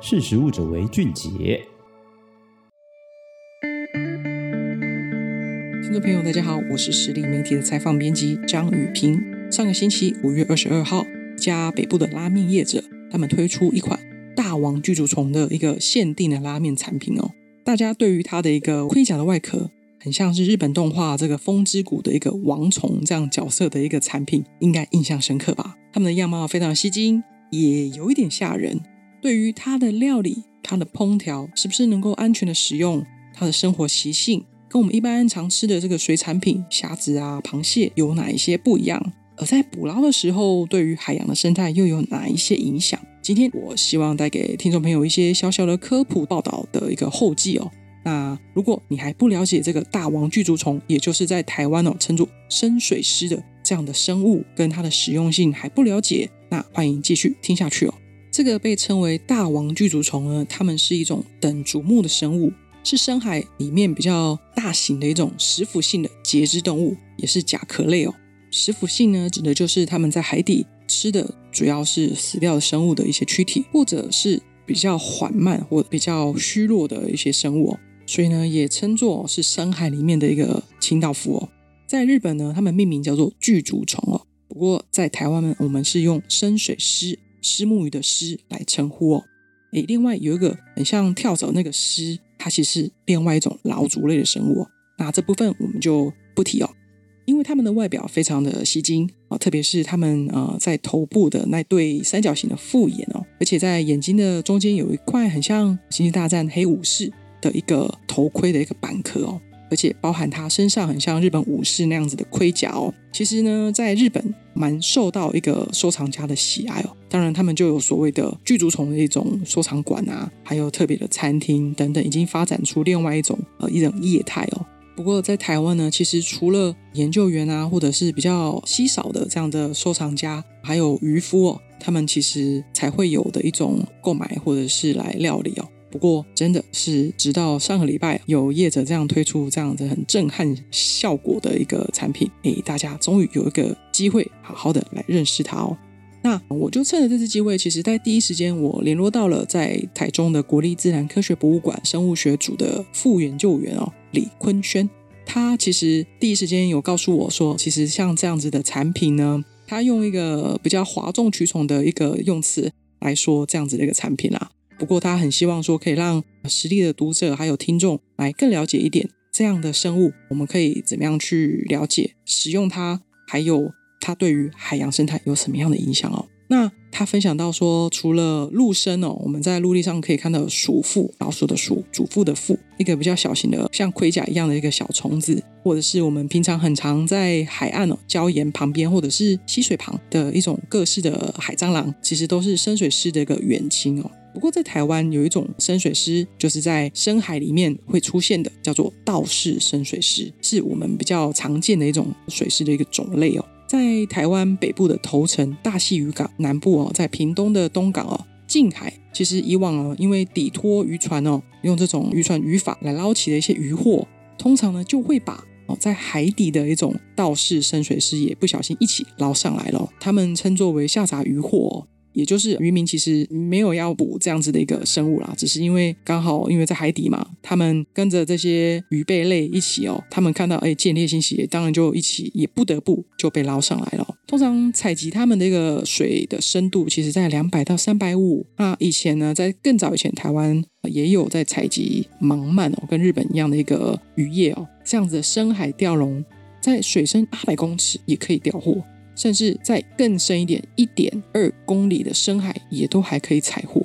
识食物者为俊杰。听众朋友，大家好，我是实力媒体的采访编辑张语屏。上个星期五月二十二号，一家北部的拉面业者，他们推出一款大王巨足虫的一个限定的拉面产品哦。大家对于它的一个盔甲的外壳，很像是日本动画这个风之谷的一个王虫这样角色的一个产品，应该印象深刻吧？他们的样貌非常吸睛，也有一点吓人。对于它的料理、它的烹调，是不是能够安全的使用？它的生活习性？跟我们一般常吃的这个水产品，虾子啊、螃蟹有哪一些不一样？而在捕捞的时候，对于海洋的生态又有哪一些影响？今天我希望带给听众朋友一些小小的科普报道的一个后记哦。那如果你还不了解这个大王巨足虫，也就是在台湾哦称作深水狮的这样的生物，跟它的实用性还不了解，那欢迎继续听下去哦。这个被称为大王巨足虫呢，它们是一种等足目的生物。是深海里面比较大型的一种食腐性的节肢动物，也是甲壳类哦。食腐性呢，指的就是它们在海底吃的主要是死掉的生物的一些躯体，或者是比较缓慢或比较虚弱的一些生物哦。所以呢，也称作是深海里面的一个清道夫哦。在日本呢，他们命名叫做巨足虫哦。不过在台湾呢，我们是用深水虱、虱目鱼的狮来称呼哦。诶，另外有一个很像跳蚤那个虱。它其实是另外一种老足类的生物，那这部分我们就不提哦，因为它们的外表非常的吸睛啊，特别是它们呃在头部的那对三角形的复眼哦，而且在眼睛的中间有一块很像《星际大战》黑武士的一个头盔的一个板壳哦。而且包含他身上很像日本武士那样子的盔甲哦，其实呢，在日本蛮受到一个收藏家的喜爱哦。当然，他们就有所谓的巨足虫的一种收藏馆啊，还有特别的餐厅等等，已经发展出另外一种呃一种业态哦。不过在台湾呢，其实除了研究员啊，或者是比较稀少的这样的收藏家，还有渔夫哦，他们其实才会有的一种购买或者是来料理哦。不过，真的是直到上个礼拜，有业者这样推出这样子很震撼效果的一个产品，诶，大家终于有一个机会好好的来认识它哦。那我就趁着这次机会，其实在第一时间我联络到了在台中的国立自然科学博物馆生物学组的副研究员哦，李坤轩。他其实第一时间有告诉我说，其实像这样子的产品呢，他用一个比较哗众取宠的一个用词来说这样子的一个产品啊。不过他很希望说，可以让实力的读者还有听众来更了解一点这样的生物，我们可以怎么样去了解、使用它，还有它对于海洋生态有什么样的影响哦。那他分享到说，除了陆生哦，我们在陆地上可以看到鼠妇，老鼠的鼠，主妇的妇，一个比较小型的像盔甲一样的一个小虫子，或者是我们平常很常在海岸哦礁岩旁边或者是溪水旁的一种各式的海蟑螂，其实都是深水狮的一个远亲哦。不过在台湾有一种深水狮，就是在深海里面会出现的，叫做道氏深水狮，是我们比较常见的一种水狮的一个种类哦。在台湾北部的头城大溪渔港南部哦，在屏东的东港哦，近海其实以往哦，因为底拖渔船哦，用这种渔船渔法来捞起的一些渔获，通常呢就会把哦在海底的一种道士深水狮也不小心一起捞上来了，他们称作为下杂渔获哦。也就是渔民其实没有要捕这样子的一个生物啦，只是因为刚好因为在海底嘛，他们跟着这些鱼贝类一起哦，他们看到哎见猎心喜，当然就一起也不得不就被捞上来了。通常采集他们的一个水的深度，其实在两百到三百五。那以前呢，在更早以前，台湾也有在采集盲鳗哦，跟日本一样的一个渔业哦，这样子的深海钓龙，在水深八百公尺也可以钓获。甚至在更深一点，一点二公里的深海也都还可以采获。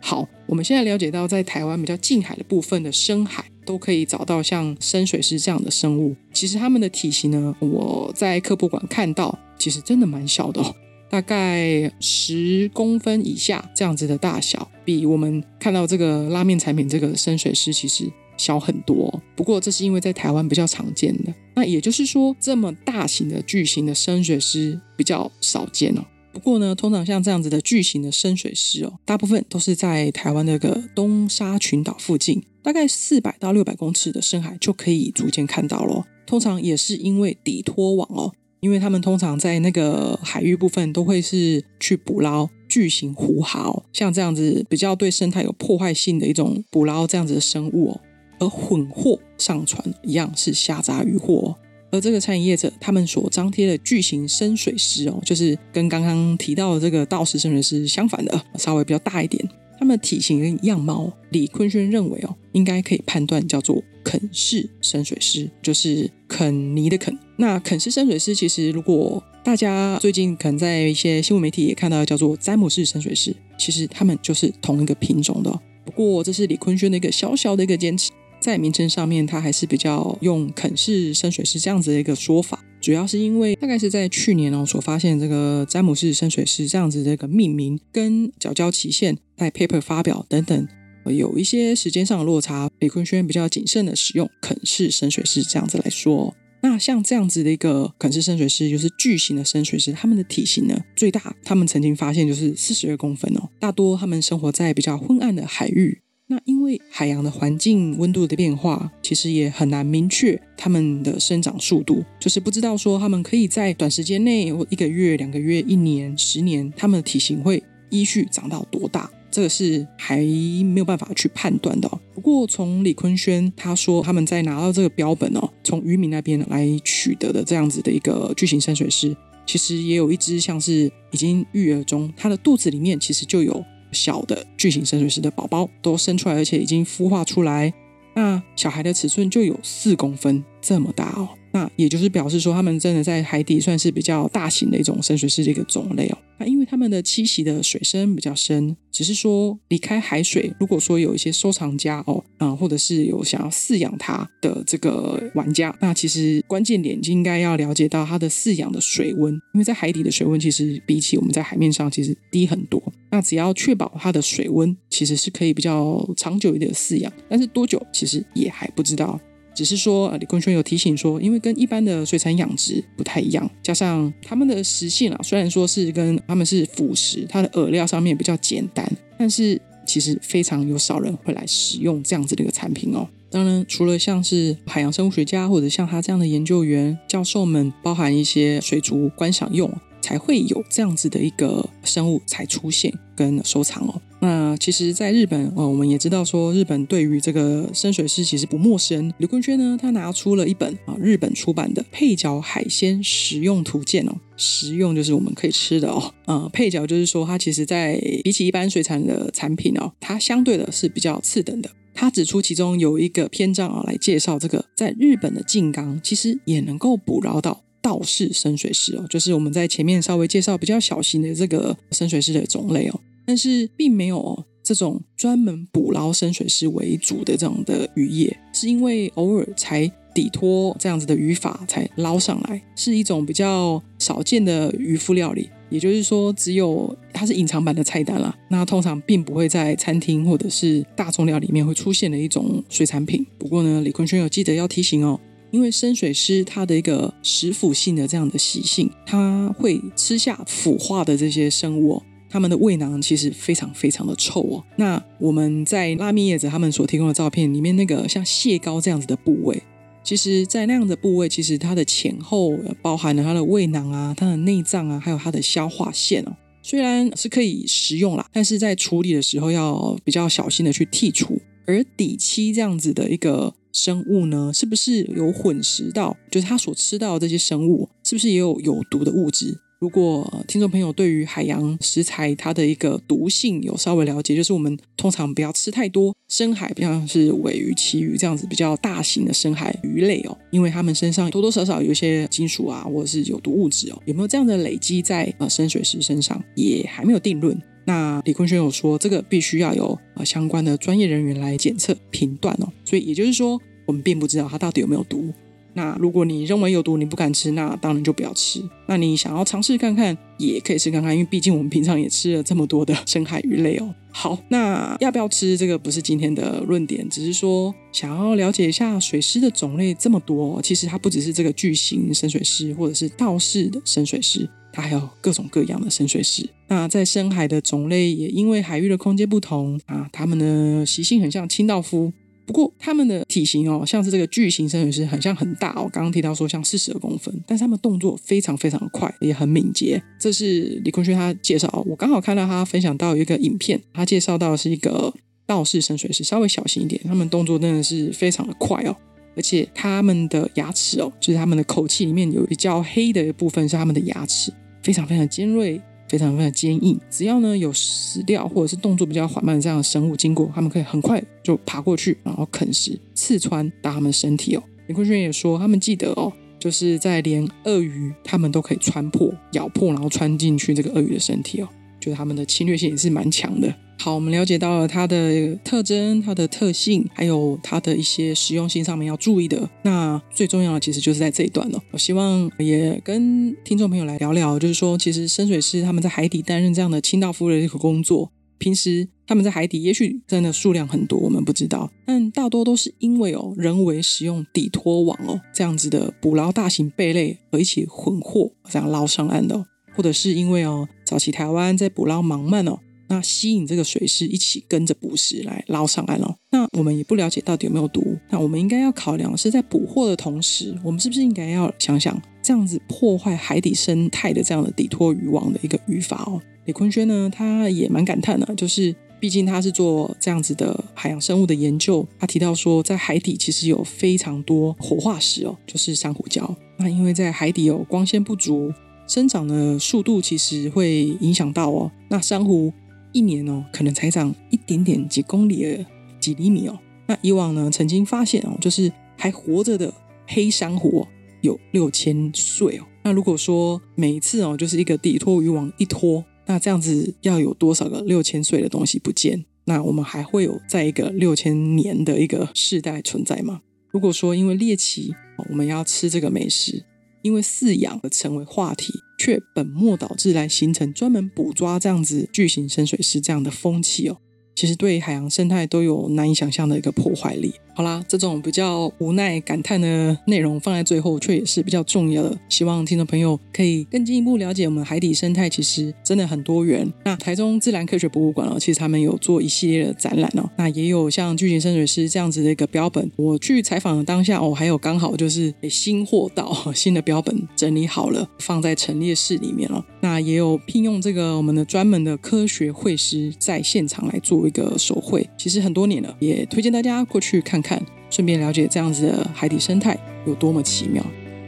好，我们现在了解到，在台湾比较近海的部分的深海，都可以找到像深水狮这样的生物。其实它们的体型呢，我在科博馆看到，其实真的蛮小的哦，大概十公分以下这样子的大小，比我们看到这个拉面产品这个深水狮其实。小很多，不过这是因为在台湾比较常见的。那也就是说，这么大型的巨型的深水狮比较少见哦。不过呢，通常像这样子的巨型的深水狮哦，大部分都是在台湾那个东沙群岛附近，大概四百到六百公尺的深海就可以逐渐看到咯。通常也是因为底拖网哦，因为他们通常在那个海域部分都会是去捕捞巨型虎蛤，像这样子比较对生态有破坏性的一种捕捞这样子的生物哦。而混货上船一样是虾杂鱼货哦，而这个餐饮业者他们所张贴的巨型深水狮哦，就是跟刚刚提到的这个道士深水狮相反的，稍微比较大一点。它们的体型跟样貌，李坤轩认为哦，应该可以判断叫做肯氏深水狮，就是肯尼的肯。那肯氏深水狮其实，如果大家最近可能在一些新闻媒体也看到叫做詹姆士深水狮，其实它们就是同一个品种的。不过这是李坤轩的一个小小的一个坚持，在名称上面，他还是比较用肯氏深水狮这样子的一个说法。主要是因为大概是在去年哦所发现这个詹姆士深水狮这样子的一个命名跟缴交期限在 paper 发表等等有一些时间上的落差，李坤轩比较谨慎的使用肯氏深水狮这样子来说。那像这样子的一个肯氏深水狮，就是巨型的深水狮，它们的体型呢最大，他们曾经发现就是四十二公分哦。大多他们生活在比较昏暗的海域。那因为海洋的环境温度的变化，其实也很难明确它们的生长速度，就是不知道说它们可以在短时间内，或一个月、两个月、一年、十年，它们的体型会依序长到多大，这个是还没有办法去判断的。不过从李坤轩他说他们在拿到这个标本哦，从渔民那边来取得的这样子的一个巨型深水狮，其实也有一只像是已经育儿中，它的肚子里面其实就有。小的巨型深水狮的宝宝都生出来，而且已经孵化出来。那小孩的尺寸就有四公分这么大哦。那也就是表示说，他们真的在海底算是比较大型的一种深水狮的一个种类哦。那因为他们的栖息的水深比较深，只是说离开海水，如果说有一些收藏家哦，啊，或者是有想要饲养它的这个玩家，那其实关键点就应该要了解到它的饲养的水温，因为在海底的水温其实比起我们在海面上其实低很多。那只要确保它的水温，其实是可以比较长久一点的饲养，但是多久其实也还不知道。只是说，李坤轩有提醒说，因为跟一般的水产养殖不太一样，加上他们的食性啊，虽然说是跟他们是辅食，它的饵料上面比较简单，但是其实非常有少人会来使用这样子的一个产品哦。当然，除了像是海洋生物学家或者像他这样的研究员、教授们，包含一些水族观赏用。才会有这样子的一个生物才出现跟收藏哦。那其实，在日本哦，我们也知道说，日本对于这个深水狮其实不陌生。刘坤轩呢，他拿出了一本啊，日本出版的《配角海鲜食用图鉴》哦，食用就是我们可以吃的哦。呃，配角就是说，它其实在比起一般水产的产品哦，它相对的是比较次等的。他指出其中有一个篇章啊，来介绍这个在日本的静冈，其实也能够捕捞到。道氏深水狮哦，就是我们在前面稍微介绍比较小型的这个深水狮的种类哦，但是并没有这种专门捕捞深水狮为主的这种的渔业，是因为偶尔才抵托这样子的渔法才捞上来，是一种比较少见的渔夫料理，也就是说，只有它是隐藏版的菜单啦，那通常并不会在餐厅或者是大众料里面会出现的一种水产品。不过呢，李坤轩有记得要提醒哦。因为深水狮它的一个食腐性的这样的习性，它会吃下腐化的这些生物，它们的胃囊其实非常非常的臭哦。那我们在拉面叶子他们所提供的照片里面，那个像蟹膏这样子的部位，其实，在那样的部位，其实它的前后包含了它的胃囊啊、它的内脏啊，还有它的消化腺哦。虽然是可以食用啦，但是在处理的时候要比较小心的去剔除。而底漆这样子的一个。生物呢，是不是有混食到？就是它所吃到的这些生物，是不是也有有毒的物质？如果听众朋友对于海洋食材它的一个毒性有稍微了解，就是我们通常不要吃太多深海，比方是尾鱼、旗鱼这样子比较大型的深海鱼类哦，因为它们身上多多少少有一些金属啊，或者是有毒物质哦，有没有这样的累积在呃深水石身上，也还没有定论。那李坤轩有说，这个必须要有呃相关的专业人员来检测评断哦，所以也就是说，我们并不知道它到底有没有毒。那如果你认为有毒，你不敢吃，那当然就不要吃。那你想要尝试看看，也可以试看看，因为毕竟我们平常也吃了这么多的深海鱼类哦。好，那要不要吃这个不是今天的论点，只是说想要了解一下水师的种类这么多，其实它不只是这个巨型深水师，或者是道氏的深水师。它还有各种各样的深水师。那在深海的种类也因为海域的空间不同啊，它们的习性很像清道夫，不过它们的体型哦，像是这个巨型深水狮，很像很大哦。刚刚提到说像四十二公分，但是它们动作非常非常的快，也很敏捷。这是李坤轩他介绍哦，我刚好看到他分享到一个影片，他介绍到是一个道士深水狮，稍微小型一点，它们动作真的是非常的快哦。而且它们的牙齿哦，就是它们的口器里面有比较黑的部分是它们的牙齿，非常非常尖锐。非常非常坚硬，只要呢有食料或者是动作比较缓慢的这样的生物经过，他们可以很快就爬过去，然后啃食、刺穿打他们身体哦。林坤轩也说，他们记得哦，就是在连鳄鱼他们都可以穿破、咬破，然后穿进去这个鳄鱼的身体哦。觉得它们的侵略性也是蛮强的。好，我们了解到了它的特征、它的特性，还有它的一些实用性上面要注意的。那最重要的其实就是在这一段了。我希望也跟听众朋友来聊聊，就是说，其实深水师他们在海底担任这样的清道夫的一个工作，平时他们在海底也许真的数量很多，我们不知道，但大多都是因为哦人为使用底拖网哦这样子的捕捞大型贝类而一起混获这样捞上岸的。或者是因为哦，早期台湾在捕捞盲鳗哦，那吸引这个水师一起跟着捕食来捞上岸哦。那我们也不了解到底有没有毒。那我们应该要考量是在捕获的同时，我们是不是应该要想想这样子破坏海底生态的这样的底拖渔网的一个渔法哦？李坤轩呢，他也蛮感叹的，就是毕竟他是做这样子的海洋生物的研究，他提到说，在海底其实有非常多活化石哦，就是珊瑚礁。那因为在海底有光线不足。生长的速度其实会影响到哦，那珊瑚一年哦，可能才长一点点几公里的几厘米哦。那以往呢，曾经发现哦，就是还活着的黑珊瑚哦，有六千岁哦。那如果说每一次哦，就是一个底拖渔网一拖，那这样子要有多少个六千岁的东西不见？那我们还会有在一个六千年的一个世代存在吗？如果说因为猎奇，我们要吃这个美食。因为饲养而成为话题，却本末倒置来形成专门捕抓这样子巨型深水狮这样的风气哦。其实对海洋生态都有难以想象的一个破坏力。好啦，这种比较无奈感叹的内容放在最后，却也是比较重要的。希望听众朋友可以更进一步了解我们海底生态，其实真的很多元。那台中自然科学博物馆哦，其实他们有做一系列的展览哦，那也有像巨型深水狮这样子的一个标本。我去采访的当下哦，还有刚好就是新货到 新的标本整理好了，放在陈列室里面了。那也有聘用这个我们的专门的科学绘师在现场来做一个手绘，其实很多年了，也推荐大家过去看看。顺便了解这样子的海底生态有多么奇妙。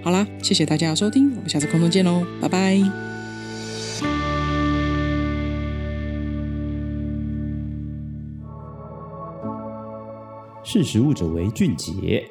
好啦，谢谢大家的收听，我们下次空中见喽，拜拜。识食物者为俊杰。